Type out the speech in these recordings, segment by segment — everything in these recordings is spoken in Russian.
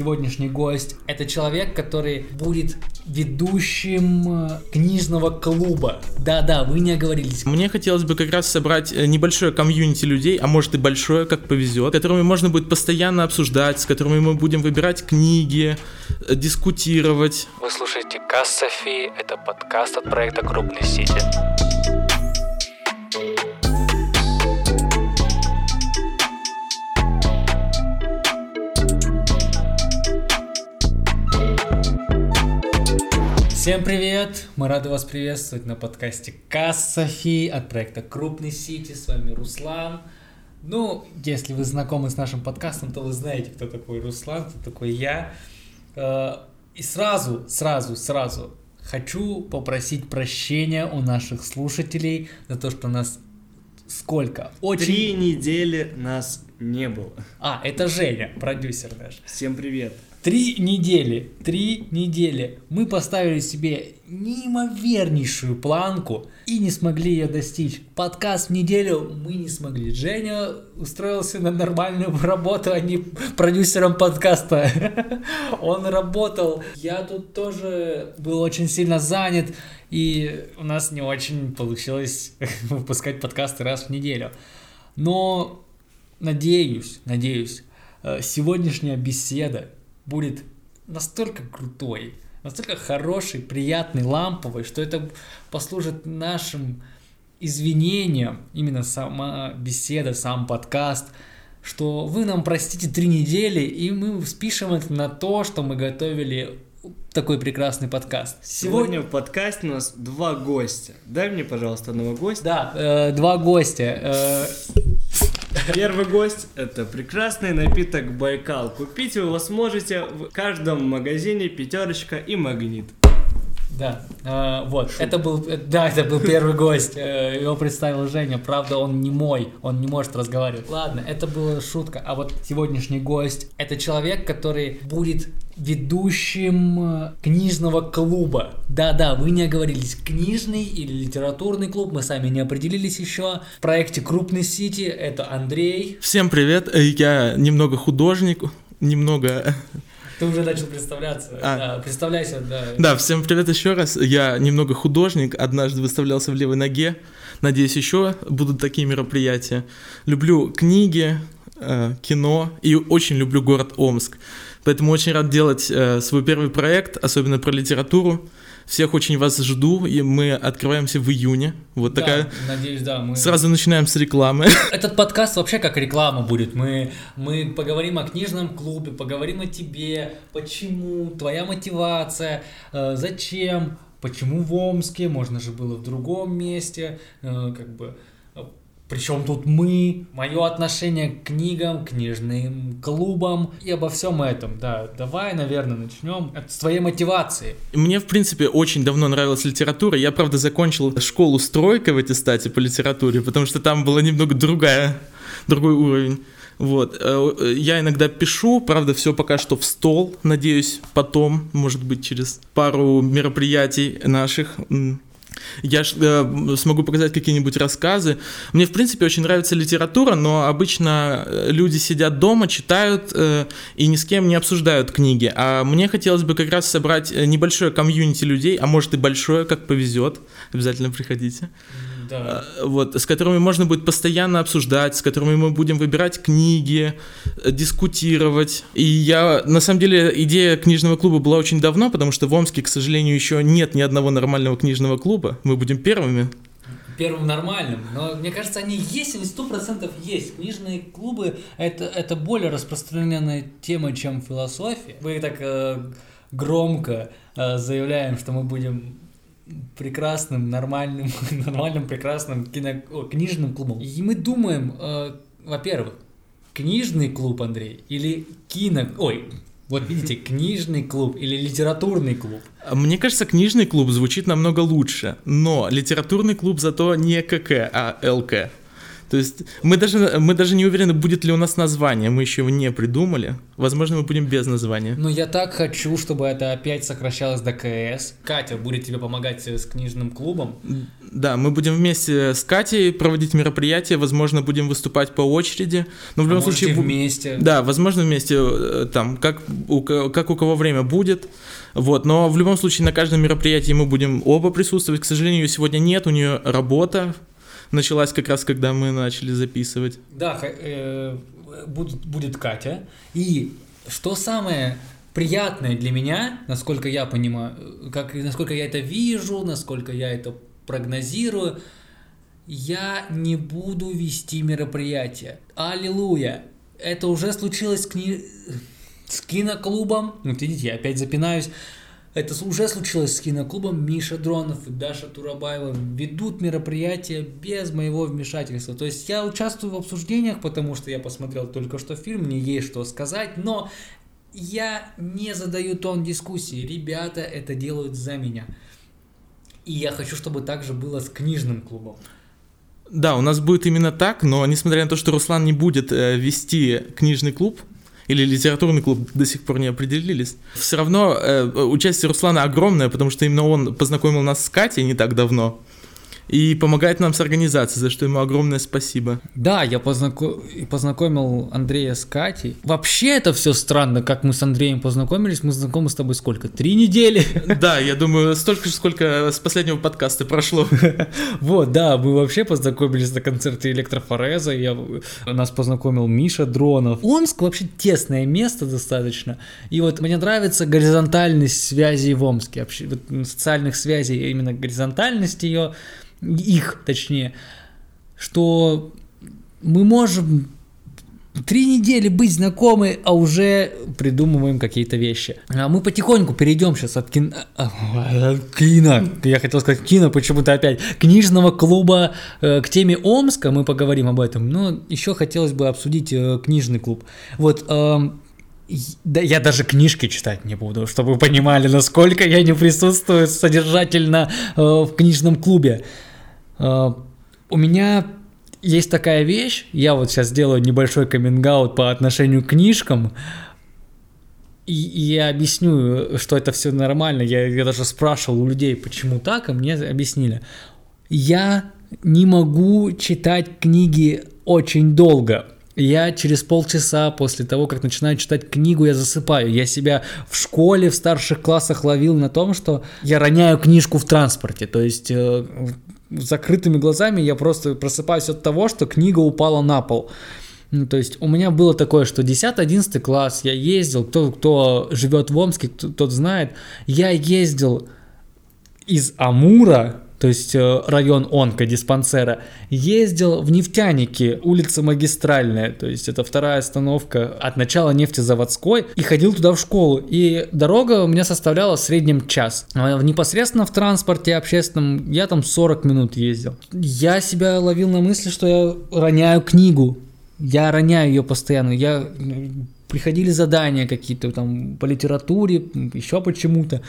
сегодняшний гость – это человек, который будет ведущим э, книжного клуба. Да-да, вы не оговорились. Мне хотелось бы как раз собрать э, небольшое комьюнити людей, а может и большое, как повезет, которыми можно будет постоянно обсуждать, с которыми мы будем выбирать книги, э, дискутировать. Вы слушаете Касс Софи, это подкаст от проекта Крупный Сити. Всем привет! Мы рады вас приветствовать на подкасте Касс Софи от проекта Крупный Сити. С вами Руслан. Ну, если вы знакомы с нашим подкастом, то вы знаете, кто такой Руслан, кто такой я. Э, и сразу, сразу, сразу хочу попросить прощения у наших слушателей за то, что нас сколько? Очень... Три недели нас не было. А, это Женя, продюсер наш. Всем привет. Три недели, три недели мы поставили себе неимовернейшую планку и не смогли ее достичь. Подкаст в неделю мы не смогли. Женя устроился на нормальную работу, а не продюсером подкаста. Он работал. Я тут тоже был очень сильно занят, и у нас не очень получилось выпускать подкасты раз в неделю. Но надеюсь, надеюсь, э, сегодняшняя беседа будет настолько крутой, настолько хороший, приятный, ламповый, что это послужит нашим извинением, именно сама беседа, сам подкаст, что вы нам простите три недели, и мы спишем это на то, что мы готовили такой прекрасный подкаст. Сегодня, Сегодня в подкасте у нас два гостя. Дай мне, пожалуйста, одного гостя. Да, э, два гостя. Э, Первый гость – это прекрасный напиток Байкал. Купить его вы сможете в каждом магазине «Пятерочка» и «Магнит». Да, э, вот, Шут. это был, да, это был первый гость, э, его представил Женя, правда, он не мой, он не может разговаривать. Ладно, это была шутка, а вот сегодняшний гость, это человек, который будет ведущим э, книжного клуба. Да-да, вы не оговорились, книжный или литературный клуб, мы сами не определились еще. В проекте «Крупный Сити» это Андрей. Всем привет, э, я немного художник, немного ты уже начал представляться. А. Да, представляйся, да. Да, всем привет еще раз. Я немного художник, однажды выставлялся в левой ноге. Надеюсь, еще будут такие мероприятия. Люблю книги, э, кино и очень люблю город Омск. Поэтому очень рад делать э, свой первый проект, особенно про литературу. Всех очень вас жду, и мы открываемся в июне. Вот да, такая. Надеюсь, да. Мы... Сразу начинаем с рекламы. Этот подкаст вообще как реклама будет. Мы, мы поговорим о книжном клубе, поговорим о тебе, почему, твоя мотивация, э, зачем, почему в Омске, можно же было в другом месте, э, как бы причем тут мы, мое отношение к книгам, книжным клубам и обо всем этом. Да, давай, наверное, начнем с твоей мотивации. Мне, в принципе, очень давно нравилась литература. Я, правда, закончил школу стройка в аттестате по литературе, потому что там была немного другая, другой уровень. Вот. Э, я иногда пишу, правда, все пока что в стол. Надеюсь, потом, может быть, через пару мероприятий наших я э, смогу показать какие-нибудь рассказы. Мне, в принципе, очень нравится литература, но обычно э, люди сидят дома, читают э, и ни с кем не обсуждают книги. А мне хотелось бы как раз собрать э, небольшое комьюнити людей, а может и большое, как повезет. Обязательно приходите. Да. Э, вот, с которыми можно будет постоянно обсуждать, с которыми мы будем выбирать книги, э, дискутировать. И я, на самом деле, идея книжного клуба была очень давно, потому что в Омске, к сожалению, еще нет ни одного нормального книжного клуба. Мы будем первыми первым нормальным. Но мне кажется, они есть, они сто процентов есть. Книжные клубы это, это более распространенная тема, чем философия. Мы так э, громко э, заявляем, что мы будем прекрасным, нормальным, нормальным, прекрасным кино, о, книжным клубом. И мы думаем, э, во-первых, книжный клуб, Андрей, или кино... Ой, вот видите, книжный клуб или литературный клуб. Мне кажется, книжный клуб звучит намного лучше, но литературный клуб зато не КК, а ЛК. То есть мы даже, мы даже не уверены, будет ли у нас название, мы еще его не придумали. Возможно, мы будем без названия. Но я так хочу, чтобы это опять сокращалось до КС. Катя будет тебе помогать с книжным клубом. Да, мы будем вместе с Катей проводить мероприятия, возможно, будем выступать по очереди. Но в А любом можете случае... вместе. Да, возможно, вместе, э, там, как у, как у кого время будет. Вот, но в любом случае на каждом мероприятии мы будем оба присутствовать. К сожалению, ее сегодня нет, у нее работа началась как раз, когда мы начали записывать. Да, э, будет, будет Катя. И что самое приятное для меня, насколько я понимаю, э, как, насколько я это вижу, насколько я это прогнозирую, я не буду вести мероприятие. Аллилуйя! Это уже случилось с, кни... с киноклубом. Вот видите, я опять запинаюсь. Это уже случилось с киноклубом. Миша Дронов и Даша Турабаева ведут мероприятие без моего вмешательства. То есть я участвую в обсуждениях, потому что я посмотрел только что фильм, мне есть что сказать, но я не задаю тон дискуссии. Ребята это делают за меня. И я хочу, чтобы так же было с книжным клубом. Да, у нас будет именно так, но несмотря на то, что Руслан не будет э, вести книжный клуб или литературный клуб, до сих пор не определились, все равно э, участие Руслана огромное, потому что именно он познакомил нас с Катей не так давно и помогает нам с организацией, за что ему огромное спасибо. Да, я познако- познакомил Андрея с Катей. Вообще это все странно, как мы с Андреем познакомились. Мы знакомы с тобой сколько? Три недели? Да, я думаю, столько же, сколько с последнего подкаста прошло. Вот, да, мы вообще познакомились на концерте Электрофореза. Я, нас познакомил Миша Дронов. Омск вообще тесное место достаточно. И вот мне нравится горизонтальность связей в Омске. Вообще, вот, социальных связей, а именно горизонтальность ее, их точнее, что мы можем три недели быть знакомы, а уже придумываем какие-то вещи. А мы потихоньку перейдем сейчас от кино... от кино. Я хотел сказать кино, почему-то опять. Книжного клуба э, к теме Омска, мы поговорим об этом. Но еще хотелось бы обсудить э, книжный клуб. Вот... эм, да, я даже книжки читать не буду, чтобы вы понимали, насколько я не присутствую содержательно э, в книжном клубе. Э, у меня есть такая вещь, я вот сейчас делаю небольшой каминг по отношению к книжкам, и, и я объясню, что это все нормально. Я, я даже спрашивал у людей, почему так, и мне объяснили. Я не могу читать книги очень долго. Я через полчаса после того, как начинаю читать книгу, я засыпаю. Я себя в школе, в старших классах ловил на том, что я роняю книжку в транспорте. То есть э, закрытыми глазами я просто просыпаюсь от того, что книга упала на пол. Ну, то есть у меня было такое, что 10-11 класс, я ездил, кто, кто живет в Омске, кто- тот знает, я ездил из Амура, то есть э, район онкодиспансера, ездил в нефтяники, улица Магистральная, то есть это вторая остановка от начала нефтезаводской, и ходил туда в школу. И дорога у меня составляла в среднем час. А Непосредственно в транспорте общественном я там 40 минут ездил. Я себя ловил на мысли, что я роняю книгу. Я роняю ее постоянно. Я приходили задания какие-то там по литературе, еще почему-то.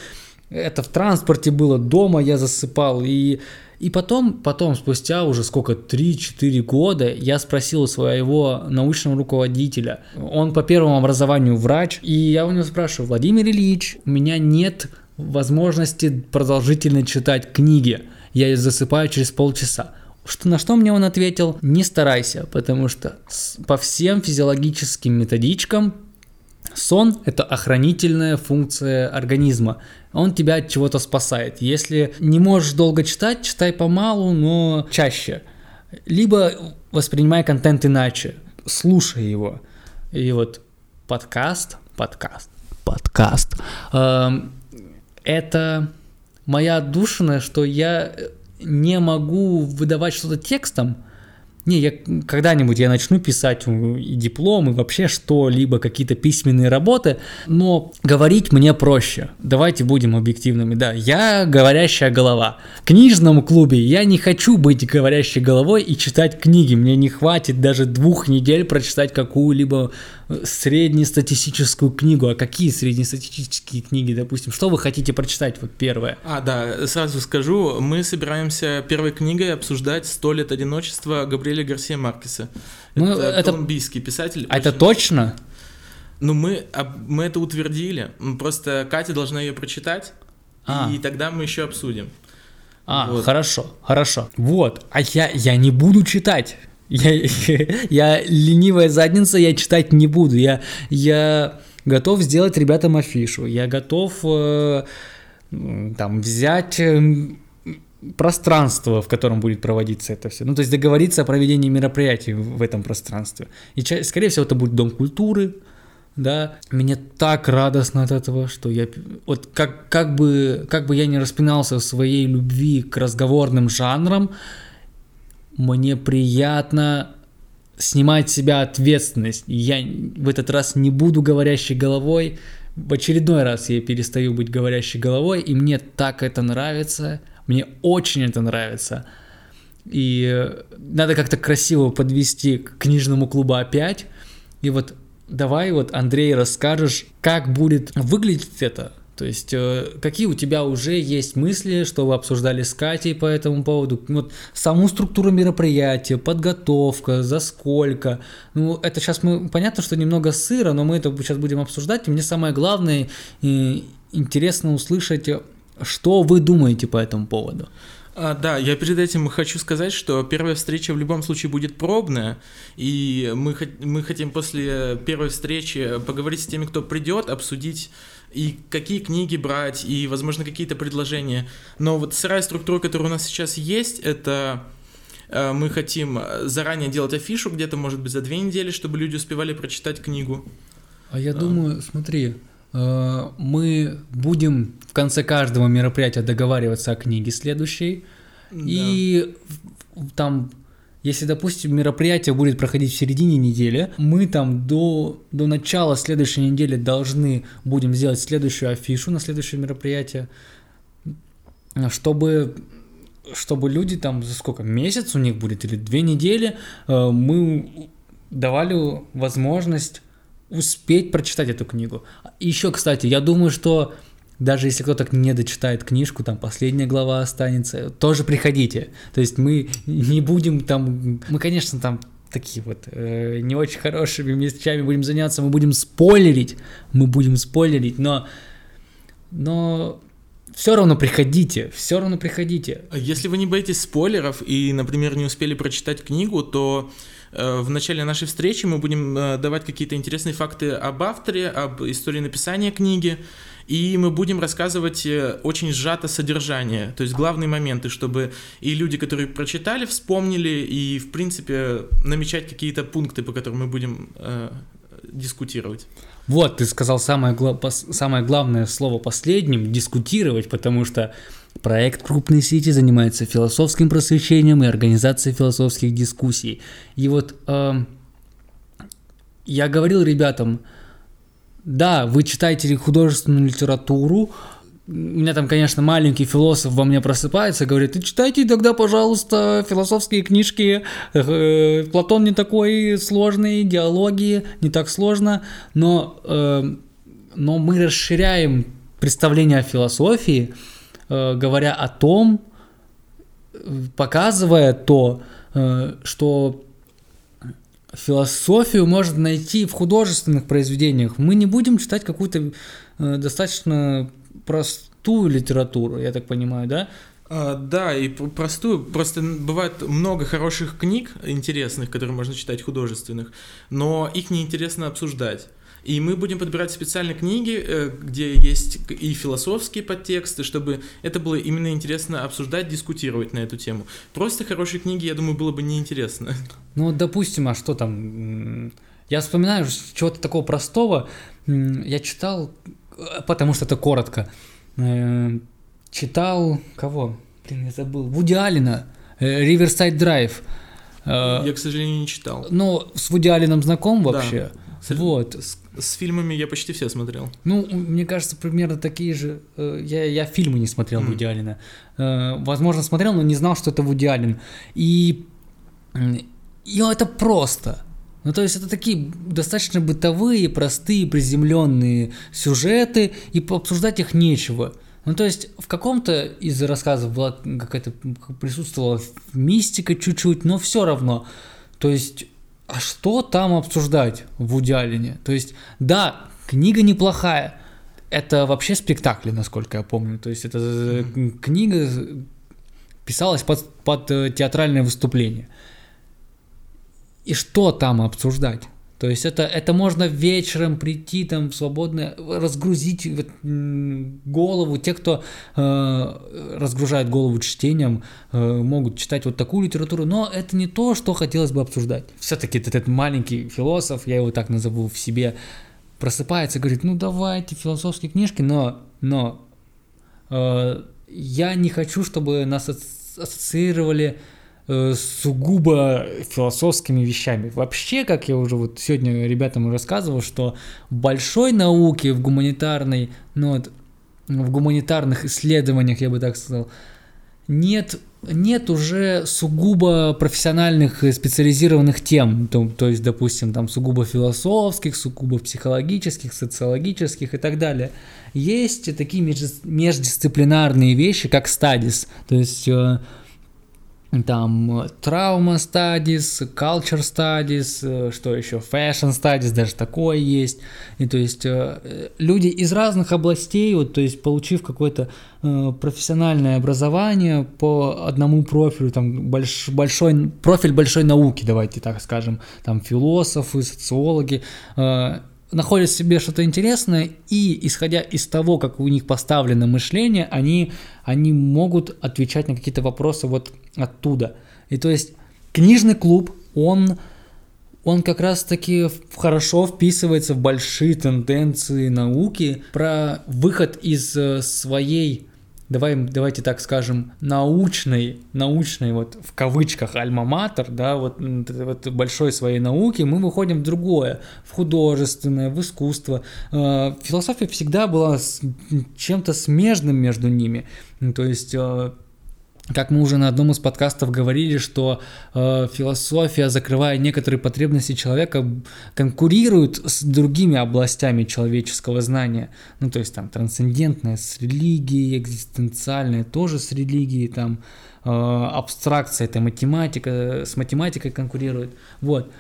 Это в транспорте было, дома я засыпал. И, и потом, потом, спустя уже сколько, 3-4 года, я спросил у своего научного руководителя. Он по первому образованию врач. И я у него спрашиваю, Владимир Ильич, у меня нет возможности продолжительно читать книги. Я засыпаю через полчаса. Что, на что мне он ответил, не старайся, потому что по всем физиологическим методичкам сон – это охранительная функция организма. Он тебя от чего-то спасает. Если не можешь долго читать, читай помалу, но чаще. Либо воспринимай контент иначе, слушай его. И вот подкаст, подкаст, подкаст. эм, это моя отдушина, что я не могу выдавать что-то текстом. Не, я когда-нибудь я начну писать и диплом, и вообще что-либо, какие-то письменные работы, но говорить мне проще. Давайте будем объективными. Да, я говорящая голова. В книжном клубе я не хочу быть говорящей головой и читать книги. Мне не хватит даже двух недель прочитать какую-либо среднестатистическую книгу. А какие среднестатистические книги, допустим? Что вы хотите прочитать? Вот первое. А, да, сразу скажу, мы собираемся первой книгой обсуждать «Сто лет одиночества» Габриэля Гарсия Маркеса. Ну, это, это- колумбийский писатель. А это очень- точно? Ну, мы, мы это утвердили. Просто Катя должна ее прочитать, А. и тогда мы еще обсудим. А, Вот. хорошо, хорошо. Вот, а я, я не буду читать. Я, я ленивая задница, я читать не буду. Я, я готов сделать ребятам афишу. Я готов э, там взять эм, пространство, в котором будет проводиться это все. Ну, то есть договориться о проведении мероприятий в этом пространстве. И, скорее всего, это будет дом культуры, да. Мне так радостно от этого, что я... Вот как, как, бы, как бы я не распинался в своей любви к разговорным жанрам, мне приятно снимать с себя ответственность. Я в этот раз не буду говорящей головой. В очередной раз я перестаю быть говорящей головой, и мне так это нравится. Мне очень это нравится. И э, надо как-то красиво подвести к книжному клубу опять. И вот давай вот, Андрей, расскажешь, как будет выглядеть это. То есть, э, какие у тебя уже есть мысли, что вы обсуждали с Катей по этому поводу? Вот саму структуру мероприятия, подготовка, за сколько. Ну, это сейчас мы, понятно, что немного сыро, но мы это сейчас будем обсуждать. И мне самое главное, э, интересно услышать, что вы думаете по этому поводу. А, да, я перед этим хочу сказать, что первая встреча в любом случае будет пробная, и мы, мы хотим после первой встречи поговорить с теми, кто придет, обсудить и какие книги брать, и, возможно, какие-то предложения. Но вот сырая структура, которая у нас сейчас есть, это э, мы хотим заранее делать афишу где-то, может быть, за две недели, чтобы люди успевали прочитать книгу. А я думаю, смотри, э, мы будем в конце каждого мероприятия договариваться о книге следующей. И в- в- там, если, допустим, мероприятие будет проходить в середине недели, мы там до, до начала следующей недели должны будем сделать следующую афишу на следующее мероприятие, чтобы чтобы люди там за сколько месяц у них будет или две недели э, мы давали возможность успеть прочитать эту книгу. Еще, кстати, я думаю, что даже если кто-то не дочитает книжку, там последняя глава останется, тоже приходите. То есть мы не будем там, мы, конечно, там такие вот э, не очень хорошими вещами будем заняться, мы будем спойлерить, мы будем спойлерить, но, но все равно приходите, все равно приходите. Если вы не боитесь спойлеров и, например, не успели прочитать книгу, то э, в начале нашей встречи мы будем э, давать какие-то интересные факты об авторе, об истории написания книги, и мы будем рассказывать э, очень сжато содержание, то есть главные моменты, чтобы и люди, которые прочитали, вспомнили, и, в принципе, намечать какие-то пункты, по которым мы будем э, дискутировать. Вот, ты сказал самое, гла- самое главное слово последним – дискутировать, потому что проект «Крупные сети» занимается философским просвещением и организацией философских дискуссий. И вот эм, я говорил ребятам, да, вы читаете художественную литературу, у меня там, конечно, маленький философ во мне просыпается, говорит, ты читайте тогда, пожалуйста, философские книжки, Э, Платон не такой сложный, диалоги не так сложно, но, э, но мы расширяем представление о философии, э, говоря о том, э, показывая то, э, что философию можно найти в художественных произведениях. Мы не будем читать какую-то э, достаточно простую литературу, я так понимаю, да? А, да, и простую, просто бывает много хороших книг интересных, которые можно читать художественных, но их неинтересно обсуждать. И мы будем подбирать специальные книги, э, где есть и философские подтексты, чтобы это было именно интересно обсуждать, дискутировать на эту тему. Просто хорошие книги, я думаю, было бы неинтересно. Ну, допустим, а что там? Я вспоминаю чего-то такого простого. Я читал, э, потому что это коротко, э, читал кого? Блин, я забыл. Вуди Алина, Drive. Э, Я, к сожалению, не читал. Ну, с Вуди Алином знаком Да. С- Вот. С, с фильмами я почти все смотрел. Ну, мне кажется, примерно такие же. э, Я, я фильмы не смотрел Мгм. Вуди Алина. Э, Возможно, смотрел, но не знал, что это Вуди Аллен. И, и это просто. Ну, то есть это такие достаточно бытовые, простые, приземленные сюжеты, и обсуждать их нечего. Ну, то есть в каком-то из рассказов была какая-то присутствовала мистика чуть-чуть, но все равно. То есть, а что там обсуждать в Удялине? То есть, да, книга неплохая. Это вообще спектакль, насколько я помню. То есть, это mm-hmm. книга писалась под, под э, театральное выступление. И что там обсуждать? То есть это, это можно вечером прийти там свободно, разгрузить голову. Те, кто э, разгружает голову чтением, э, могут читать вот такую литературу, но это не то, что хотелось бы обсуждать. Все-таки этот маленький философ, я его так назову в себе, просыпается и говорит, ну давайте философские книжки, но, но э, я не хочу, чтобы нас ассоциировали Э, сугубо философскими вещами. Вообще, как я уже вот сегодня ребятам рассказывал, что большой науке, в гуманитарной, ну вот, в гуманитарных исследованиях, я бы так сказал, нет, нет уже сугубо профессиональных специализированных тем, то, то есть, допустим, там сугубо философских, сугубо психологических, социологических и так далее. Есть такие междисциплинарные вещи, как стадис, то есть э, там травма стадис, culture studies, что еще, fashion studies, даже такое есть. И то есть э, люди из разных областей, вот, то есть получив какое-то э, профессиональное образование по одному профилю, там больш, большой профиль большой науки, давайте так скажем, там философы, социологи, э, находят в себе что-то интересное, и исходя из того, как у них поставлено мышление, они, они могут отвечать на какие-то вопросы вот оттуда. И то есть книжный клуб, он, он как раз-таки хорошо вписывается в большие тенденции науки про выход из э, своей давай, давайте так скажем, научной, научной вот в кавычках альма-матер, да, вот, вот большой своей науки, мы выходим в другое, в художественное, в искусство. Э, философия всегда была чем-то смежным между ними, то есть э, как мы уже на одном из подкастов говорили, что э, философия, закрывая некоторые потребности человека, конкурирует с другими областями человеческого знания. Ну, то есть там трансцендентное с религией, экзистенциальное тоже с религией, там э, абстракция, это математика, с математикой конкурирует. Вот.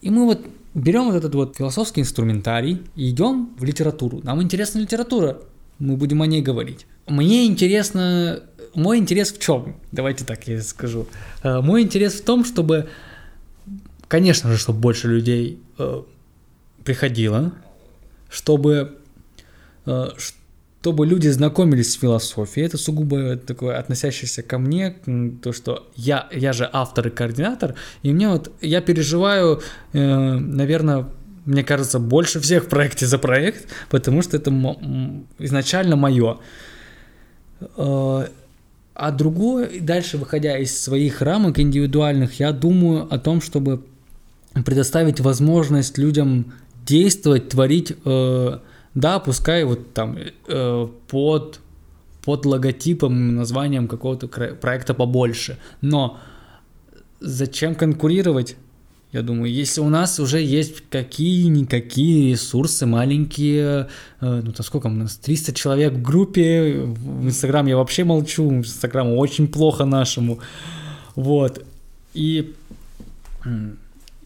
И мы вот берем вот этот вот философский инструментарий и идем в литературу. Нам интересна литература, мы будем о ней говорить. Мне интересно мой интерес в чем? Давайте так я скажу. Э, мой интерес в том, чтобы, конечно же, чтобы больше людей э, приходило, чтобы, э, чтобы люди знакомились с философией. Это сугубо такое относящееся ко мне, то, что я, я же автор и координатор, и мне вот, я переживаю, наверное, мне кажется, больше всех в проекте за проект, потому что это изначально мое. А другое, дальше выходя из своих рамок индивидуальных, я думаю о том, чтобы предоставить возможность людям действовать, творить, э, да, пускай вот там э, под, под логотипом, названием какого-то проекта побольше, но зачем конкурировать? Я думаю, если у нас уже есть какие-никакие ресурсы маленькие, э, ну то сколько у нас, 300 человек в группе, в Инстаграм я вообще молчу, Инстаграм очень плохо нашему, вот, и,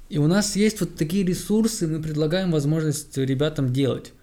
и у нас есть вот такие ресурсы, мы предлагаем возможность ребятам делать,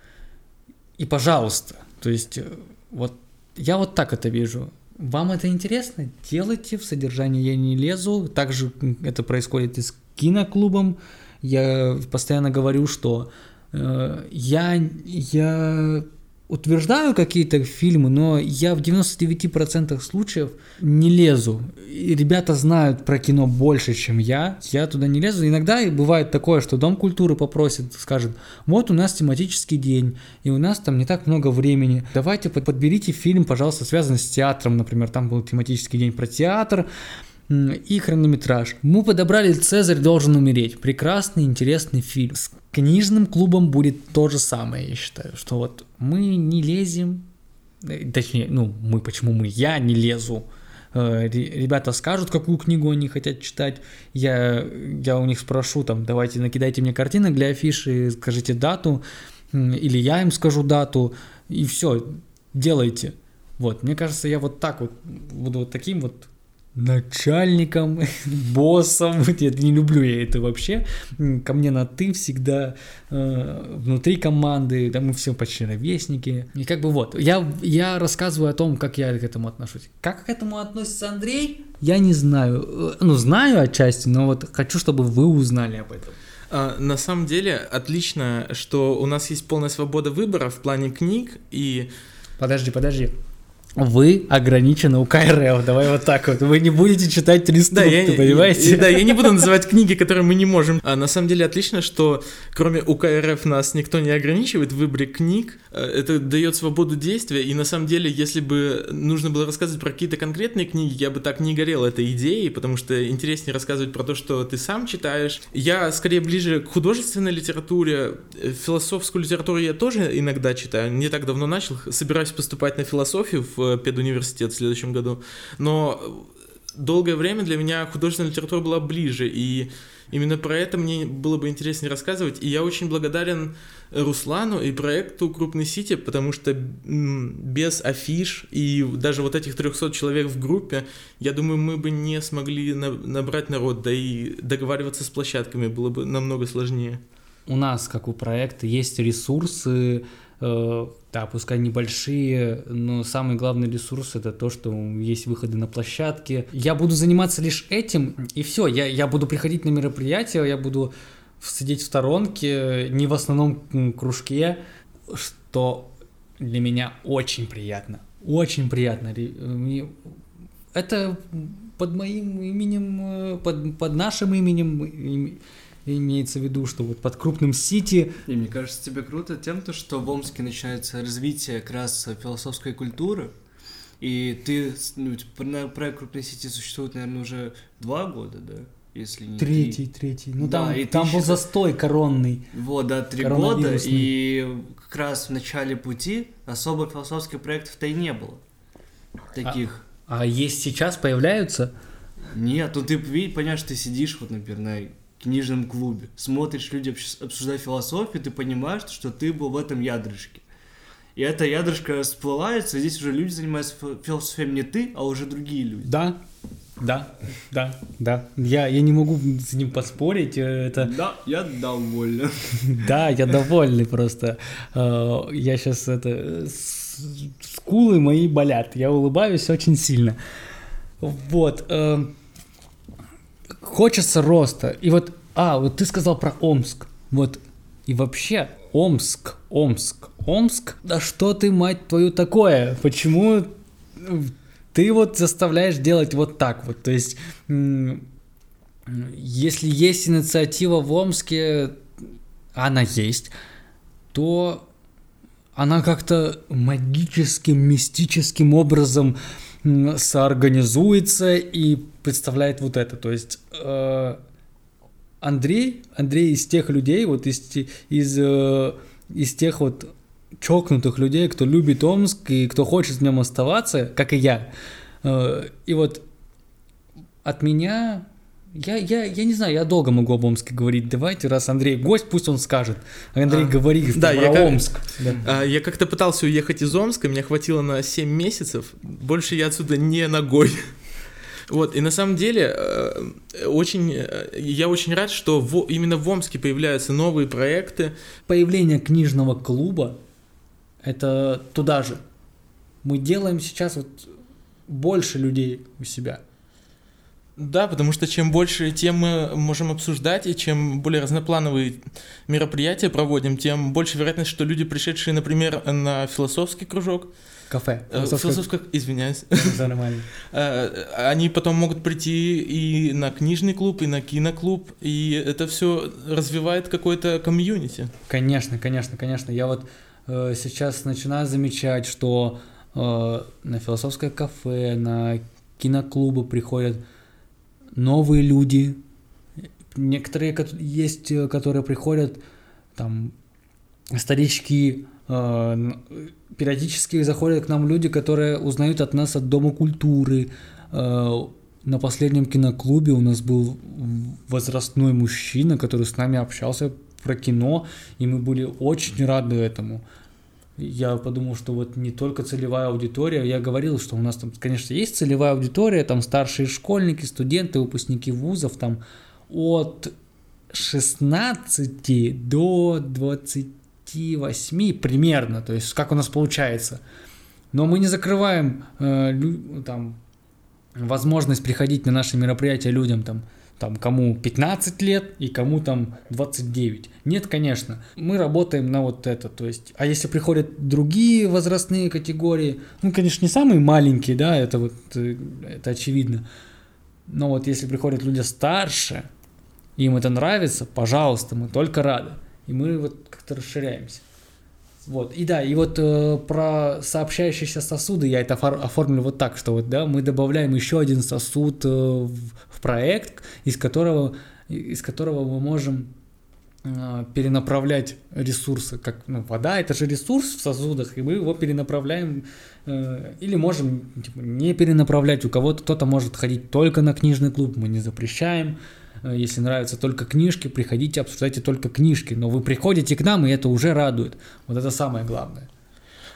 и пожалуйста, то есть э, вот я вот так это вижу, вам это интересно? Делайте, в содержание я не лезу. Также это происходит и с киноклубом. Я постоянно говорю, что э, я, я утверждаю какие-то фильмы, но я в 99% случаев не лезу. И ребята знают про кино больше, чем я. Я туда не лезу. Иногда бывает такое, что Дом культуры попросит, скажет, вот у нас тематический день, и у нас там не так много времени. Давайте подберите фильм, пожалуйста, связанный с театром, например. Там был тематический день про театр и хронометраж. Мы подобрали «Цезарь должен умереть». Прекрасный, интересный фильм. С книжным клубом будет то же самое, я считаю, что вот мы не лезем, э, точнее, ну, мы, почему мы, я не лезу э, ре- ребята скажут, какую книгу они хотят читать, я, я у них спрошу, там, давайте накидайте мне картинок для афиши, скажите дату, или я им скажу дату, и все, делайте. Вот, мне кажется, я вот так вот буду вот таким вот начальником, боссом. Нет, не люблю я это вообще. Ко мне на ты всегда э, внутри команды, да мы все почти ровесники. И как бы вот, я, я рассказываю о том, как я к этому отношусь. Как к этому относится Андрей, я не знаю. Э, Ну, знаю отчасти, но вот хочу, чтобы вы узнали об этом. А, на самом деле, отлично, что у нас есть полная свобода выбора в плане книг, и Подожди, подожди. Вы ограничены у КРФ, давай вот так вот. Вы не будете читать три Да, я, понимаете? я- да, я не буду называть книги, которые мы не можем. А на самом деле отлично, что кроме УКРФ нас никто не ограничивает в выборе книг. Э, Это дает свободу действия. И на самом деле, если бы нужно было рассказывать про какие-то конкретные книги, я бы так не горел этой идеей, потому что интереснее рассказывать про то, что ты сам читаешь. Я скорее ближе к художественной литературе. Э, Философскую литературу я тоже иногда читаю. Не так давно начал. Собираюсь поступать на философию в э, педуниверситет в следующем году. Но долгое время для меня художественная литература была ближе, и именно про это мне было бы интереснее рассказывать. И я очень благодарен Руслану и проекту «Крупный Сити», потому что без афиш и даже вот этих 300 человек в группе, я думаю, мы бы не смогли на- набрать народ, да и договариваться с площадками было бы намного сложнее. у нас, как у проекта, есть ресурсы, да, пускай небольшие, но самый главный ресурс это то, что есть выходы на площадке. Я буду заниматься лишь этим, и все. Я, я буду приходить на мероприятия, я буду сидеть в сторонке, не в основном кружке, что для меня очень приятно. Очень приятно. Ре- мне- Это под моим именем, э, под, под нашим именем им- имеется в виду, что вот под крупным Сити И мне кажется, тебе круто тем, то, что в Омске начинается развитие как раз философской культуры, и ты, ну, типа, на- проект «Крупной сети» существует, наверное, уже два года, да? Если не три. Третий, третий. Ну Да, там, и там был считай- застой коронный. Вот, да, три года, и как раз в начале пути особо философских проектов-то и не было. Таких. А есть сейчас появляются? Нет, ну ты понимаешь, ты сидишь вот, например, на книжном клубе, смотришь, люди обсуждают философию, ты понимаешь, что ты был в этом ядрышке. И это ядрышко расплывается, и здесь уже люди занимаются фи- философией не ты, а уже другие люди. Да, да, да, да. Я, я не могу с ним поспорить. э, Это Да, я доволен. да, я довольный просто. Э, Я сейчас это э, скулы мои болят. Я улыбаюсь очень сильно. Вот. Э, Хочется роста. И вот, а, вот ты сказал про Омск. Вот. И вообще, Омск, Омск, Омск. Да что ты, мать твою, такое? Почему э, ты вот заставляешь делать вот так вот? То есть, если есть инициатива в Омске, она есть, то она как-то магическим, мистическим образом м, соорганизуется и представляет вот это. То есть э, Андрей, Андрей из тех людей, вот из, из, э, из тех вот чокнутых людей, кто любит Омск и кто хочет в нем оставаться, как и я. Э, и вот от меня, я, я, я не знаю, я долго могу об Омске говорить. Давайте, раз Андрей гость, пусть он скажет. Андрей, А, говори да, про я как- Омск. Да. А, Я как-то пытался уехать из Омска, меня хватило на 7 месяцев, больше я отсюда не ногой. Вот, и на самом деле, э, очень, э, я очень рад, что в- именно в Омске появляются новые проекты. Появление книжного клуба, это туда же. Мы делаем сейчас вот больше людей у себя. Да, потому что чем больше тем мы можем обсуждать, и чем более разноплановые мероприятия проводим, тем больше вероятность, что люди, пришедшие, например, на философский кружок, Кафе. э, Философское- философское, извиняюсь, Это нормально. Э, Они потом могут прийти и на книжный клуб, и на киноклуб, и это все развивает какой-то комьюнити. Конечно, конечно, конечно. Я вот э, сейчас начинаю замечать, что э, на философское кафе, на киноклубы приходят новые люди. Некоторые кот- есть, э, которые приходят, там, старички, Э, Периодически заходят к нам люди, которые узнают от нас от Дома культуры. Э, На последнем киноклубе у нас был возрастной мужчина, который с нами общался про кино, и мы были очень рады этому. Я подумал, что вот не только целевая аудитория, я говорил, что у нас там, конечно, есть целевая аудитория, там старшие школьники, студенты, выпускники вузов, там от 16 до 28 примерно, то есть как у нас получается. Но мы не закрываем э, лю- там возможность приходить на наши мероприятия людям там там кому 15 лет и кому там 29. Нет, конечно. Мы работаем на вот это. То есть, а если приходят другие возрастные категории, ну, конечно, не самые маленькие, да, это вот э, это очевидно. Но вот если приходят люди старше, им это нравится, пожалуйста, мы только рады. И мы вот как-то расширяемся. Вот, и да, и вот э, про сообщающиеся сосуды я это офор- оформлю вот так, что вот, да, мы добавляем еще один сосуд э, в, в проект, из которого, из которого мы можем э, перенаправлять ресурсы, как, ну, вода это же ресурс в сосудах, и мы его перенаправляем, э, или можем типа, не перенаправлять, у кого-то кто-то может ходить только на книжный клуб, мы не запрещаем, Э, если нравятся только книжки, приходите, обсуждайте только книжки. Но вы приходите к нам, и это уже радует. Вот это самое главное.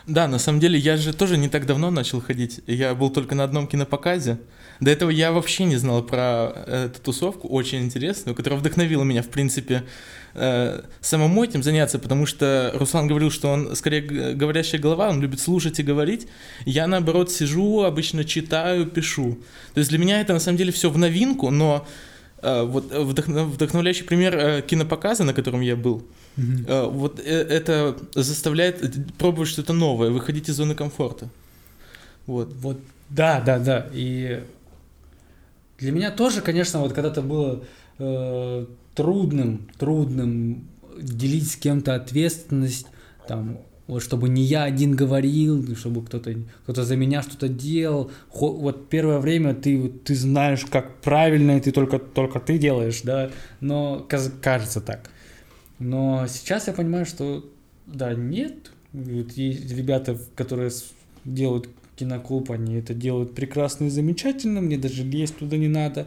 Да, на самом деле я же тоже не так давно начал ходить. Я был только на одном кинопоказе. До этого я вообще не знал про э, эту тусовку, очень интересную, которая вдохновила меня, в принципе, э, самому этим заняться, потому что Руслан говорил, что он скорее говорящая голова, он любит слушать и говорить. Я, наоборот, сижу, обычно читаю, пишу. То есть для меня это на самом деле все в новинку, но э, вот э, вдохно- вдохновляющий пример э, кинопоказа, на котором я был, Э, Вот э, это заставляет э, пробовать что-то новое, выходить из зоны комфорта. Вот. Вот, да, да, да. И для меня тоже, конечно, вот когда-то было э, трудным, трудным делить с кем-то ответственность, там, вот чтобы не я один говорил, чтобы кто-то кто за меня что-то делал. Хо- вот первое время ты, ты знаешь, как правильно, и ты только, только ты делаешь, да, но кажется так. Но сейчас я понимаю, что да, нет. Вот есть ребята, которые делают киноклуб, они это делают прекрасно и замечательно, мне даже лезть туда не надо.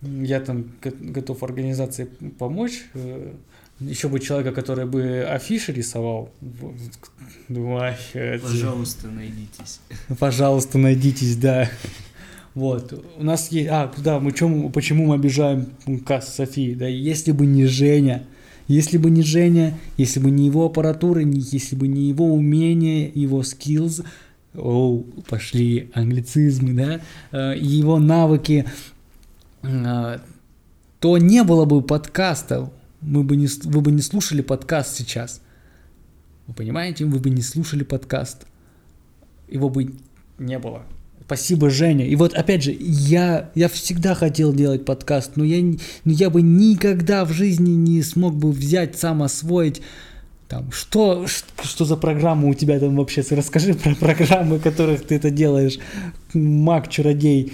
Я там го- готов организации помочь. Еще бы человека, который бы афиши рисовал. Думаю, Пожалуйста, найдитесь. Пожалуйста, найдитесь, да. Вот. У нас есть... А, да, мы чем, почему мы обижаем Касс Софии? Да, если бы не Женя, если бы не Женя, если бы не его аппаратура, если бы не его умение, его skills, о, пошли англицизмы, да, э, его навыки, э, то не было бы подкаста, мы бы не, вы бы не слушали подкаст сейчас. Вы понимаете, вы бы не слушали подкаст его бы не было. Спасибо, Женя. И вот опять же, я, я всегда хотел делать подкаст, но я, но я бы никогда в жизни не смог бы взять, сам освоить. Там, что, что за программа у тебя там вообще? Расскажи про программы, которых ты это делаешь. Маг-чародей.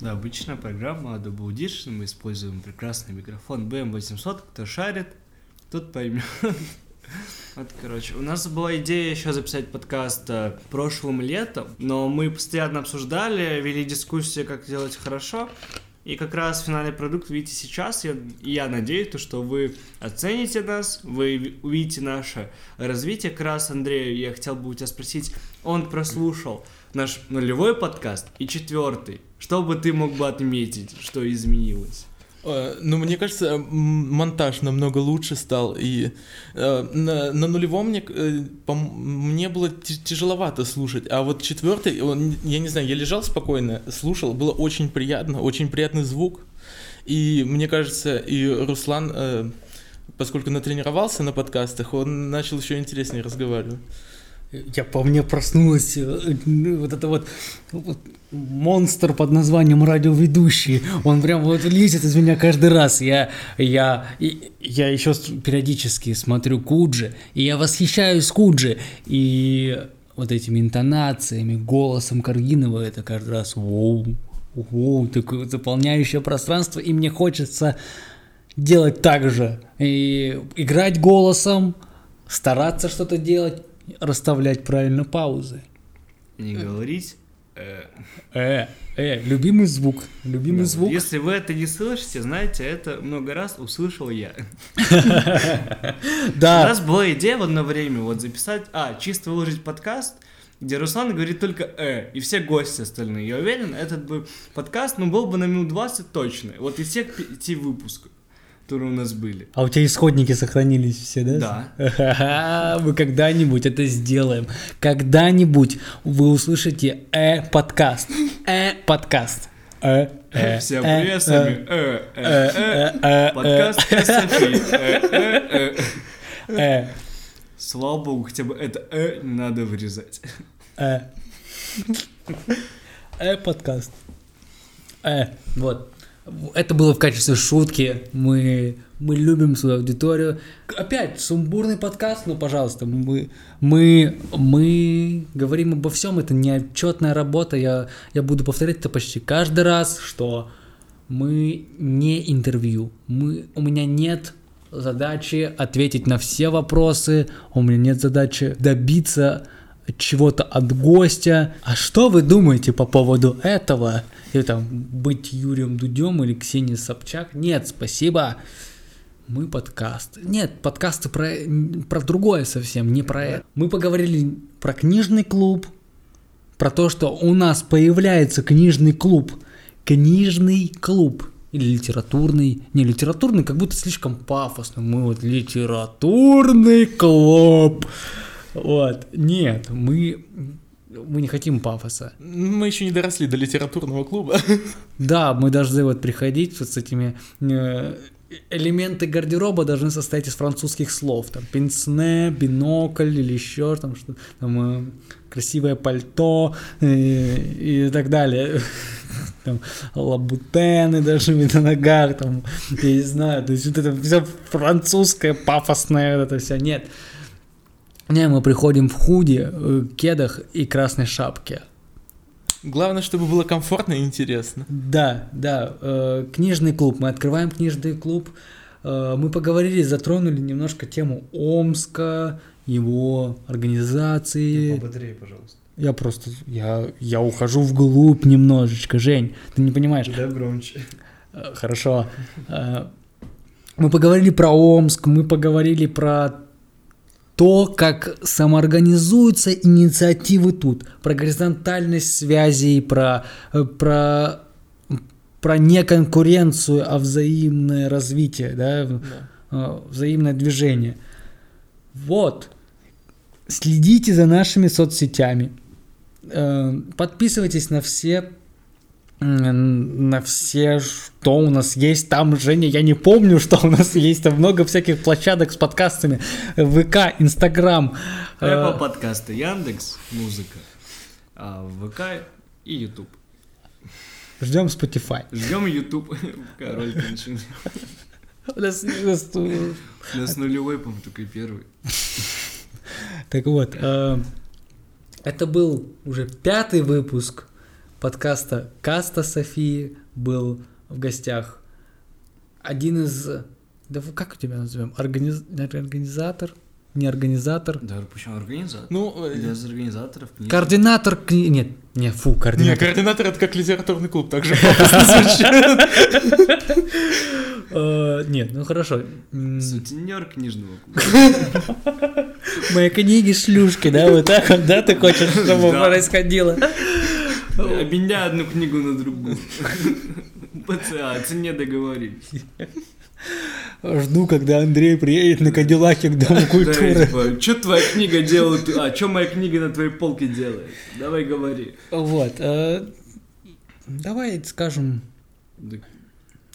Да, обычная программа Adobe Audition. Мы используем прекрасный микрофон BM800. Кто шарит, тот поймет. Вот, короче, у нас была идея еще записать подкаст э, прошлым летом, но мы постоянно обсуждали, вели дискуссии, как делать хорошо. И как раз финальный продукт видите сейчас. Я, я надеюсь, то, что вы оцените нас, вы увидите наше развитие. Как раз, Андрей, я хотел бы у тебя спросить, он прослушал наш нулевой подкаст и четвертый. Что бы ты мог бы отметить, что изменилось? Э, Ну, мне кажется, монтаж намного лучше стал. И э, на, на нулевом мне, э, мне было тяжеловато слушать. А вот четвертый, он, я не знаю, я лежал спокойно, слушал, было очень приятно, очень приятный звук. И мне кажется, и Руслан, э, поскольку натренировался на подкастах, он начал еще интереснее разговаривать. Я по мне проснулась э, э, вот это вот, вот монстр под названием радиоведущий. Он прям вот лезет из меня каждый раз. Я, я, я еще периодически смотрю Куджи, и я восхищаюсь Куджи. И вот этими интонациями, голосом Каргинова, это каждый раз воу, воу, такое заполняющее пространство, и мне хочется делать так же. И играть голосом, стараться что-то делать, расставлять правильно паузы. Не говорить. э, Э, э, любимый звук, любимый да. звук. Если вы это не слышите, знаете, это много раз услышал я. У Да, нас была идея в одно время вот записать, а, чисто выложить подкаст, где Руслан говорит только «э», и все гости остальные. Я уверен, этот бы подкаст, ну, был бы на минут 20 точно. Вот из всех пяти выпусков, которые у нас были. а у тебя исходники сохранились все, да? Да. Мы когда-нибудь это сделаем. Когда-нибудь вы услышите э-подкаст. Э-подкаст. Э, э, э, привет, с э, э, э, э, э, э, э, подкаст Софи. Э, э, э. э, Слава богу, хотя бы это э не надо вырезать. э. Э-подкаст. Э, вот. Это было в качестве шутки. Мы, мы любим свою аудиторию. Опять, сумбурный подкаст, ну, пожалуйста, мы, мы, мы говорим обо всем, это не работа. Я, я буду повторять это почти каждый раз, что мы не интервью. Мы, у меня нет задачи ответить на все вопросы, у меня нет задачи добиться чего-то от гостя. А что вы думаете по поводу этого? Или там быть Юрием Дудем или Ксенией Собчак? Нет, спасибо. Мы подкаст. Нет, подкасты про, про другое совсем, не про это. Мы поговорили про книжный клуб, про то, что у нас появляется книжный клуб. Книжный клуб. Или литературный. Не, литературный как будто слишком пафосно. Мы вот литературный клуб. Вот. Нет, мы, мы не хотим пафоса. Мы еще не доросли до литературного клуба. Да, мы должны вот приходить вот с этими э, элементы гардероба должны состоять из французских слов, там пенсне, бинокль или еще там что там э, красивое пальто э, и так далее. Там лабутены должны быть на ногах, там, я не знаю, то есть вот это все французское, пафосное, вот это все, нет. Не, мы приходим в худи, э, кедах и красной шапке. Главное, чтобы было комфортно и интересно. Да, да, э, книжный клуб. Мы открываем книжный клуб. Э, мы поговорили, затронули немножко тему Омска, его организации. Пободрее, пожалуйста. Я просто, я, я ухожу вглубь немножечко, Жень, ты не понимаешь. Да, громче. Хорошо. Мы поговорили про Омск, мы поговорили про то, как самоорганизуются инициативы тут, про горизонтальность связей, про, э, про, про не конкуренцию, а взаимное развитие, да, в- э, взаимное движение. Вот. Следите за нашими соцсетями. Э, Подписывайтесь на все на все, что у нас есть там, Женя, я не помню, что у нас есть, там много всяких площадок с подкастами, ВК, Инстаграм, э, Apple подкасты, Яндекс, музыка, а, ВК и Ютуб. ждем Spotify. Ждем Ютуб. Король конченый. У нас- у нас, У нас нулевой, по-моему, только первый. Так вот, э, это был уже пятый выпуск подкаста Каста Софии. Был в гостях один из... Да как тебя назовем? Организ- Организатор? Не организатор? Да, почему организатор? Ну, э, Для организаторов книжки. Координатор... кни- Нет, не, фу, не, координатор. координатор это как литературный клуб, так же. Э, Нет, ну хорошо. Сутенер книжного клуба. Мои книги шлюшки, да, вот так вот, да, ты хочешь, чтобы происходило? Обменяй одну книгу на другую. ПЦА, о цене договорились. Жду, когда Андрей приедет на Кадиллаке к Дому культуры. Что твоя книга делает? А что моя книга на твоей полке делает? Давай говори. Вот. э, Давай скажем, Да,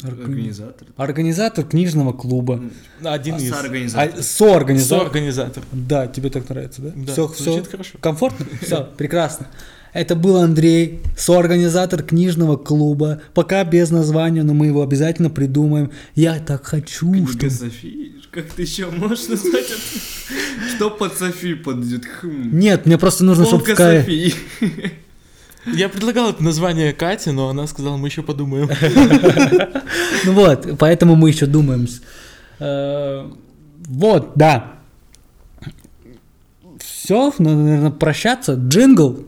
орг- Организатор. организатор книжного клуба. Один из. Соорганизатор. А, Соорганизатор. Соорганизатор. Да, тебе так нравится, да? Да, все, звучит хорошо. Комфортно? Все, прекрасно. Это был Андрей, соорганизатор книжного клуба. Пока без названия, но мы его обязательно придумаем. Я так хочу, Книга чтобы... Софии? Как ты еще можешь назвать это? Что под Софи подойдет? Хм. Нет, мне просто нужно, чтобы Полка Софии. Я предлагал это название Кате, но она сказала, мы еще подумаем. Ну вот, поэтому мы еще думаем. э, Вот, да. Все, надо, наверное, прощаться. Джингл.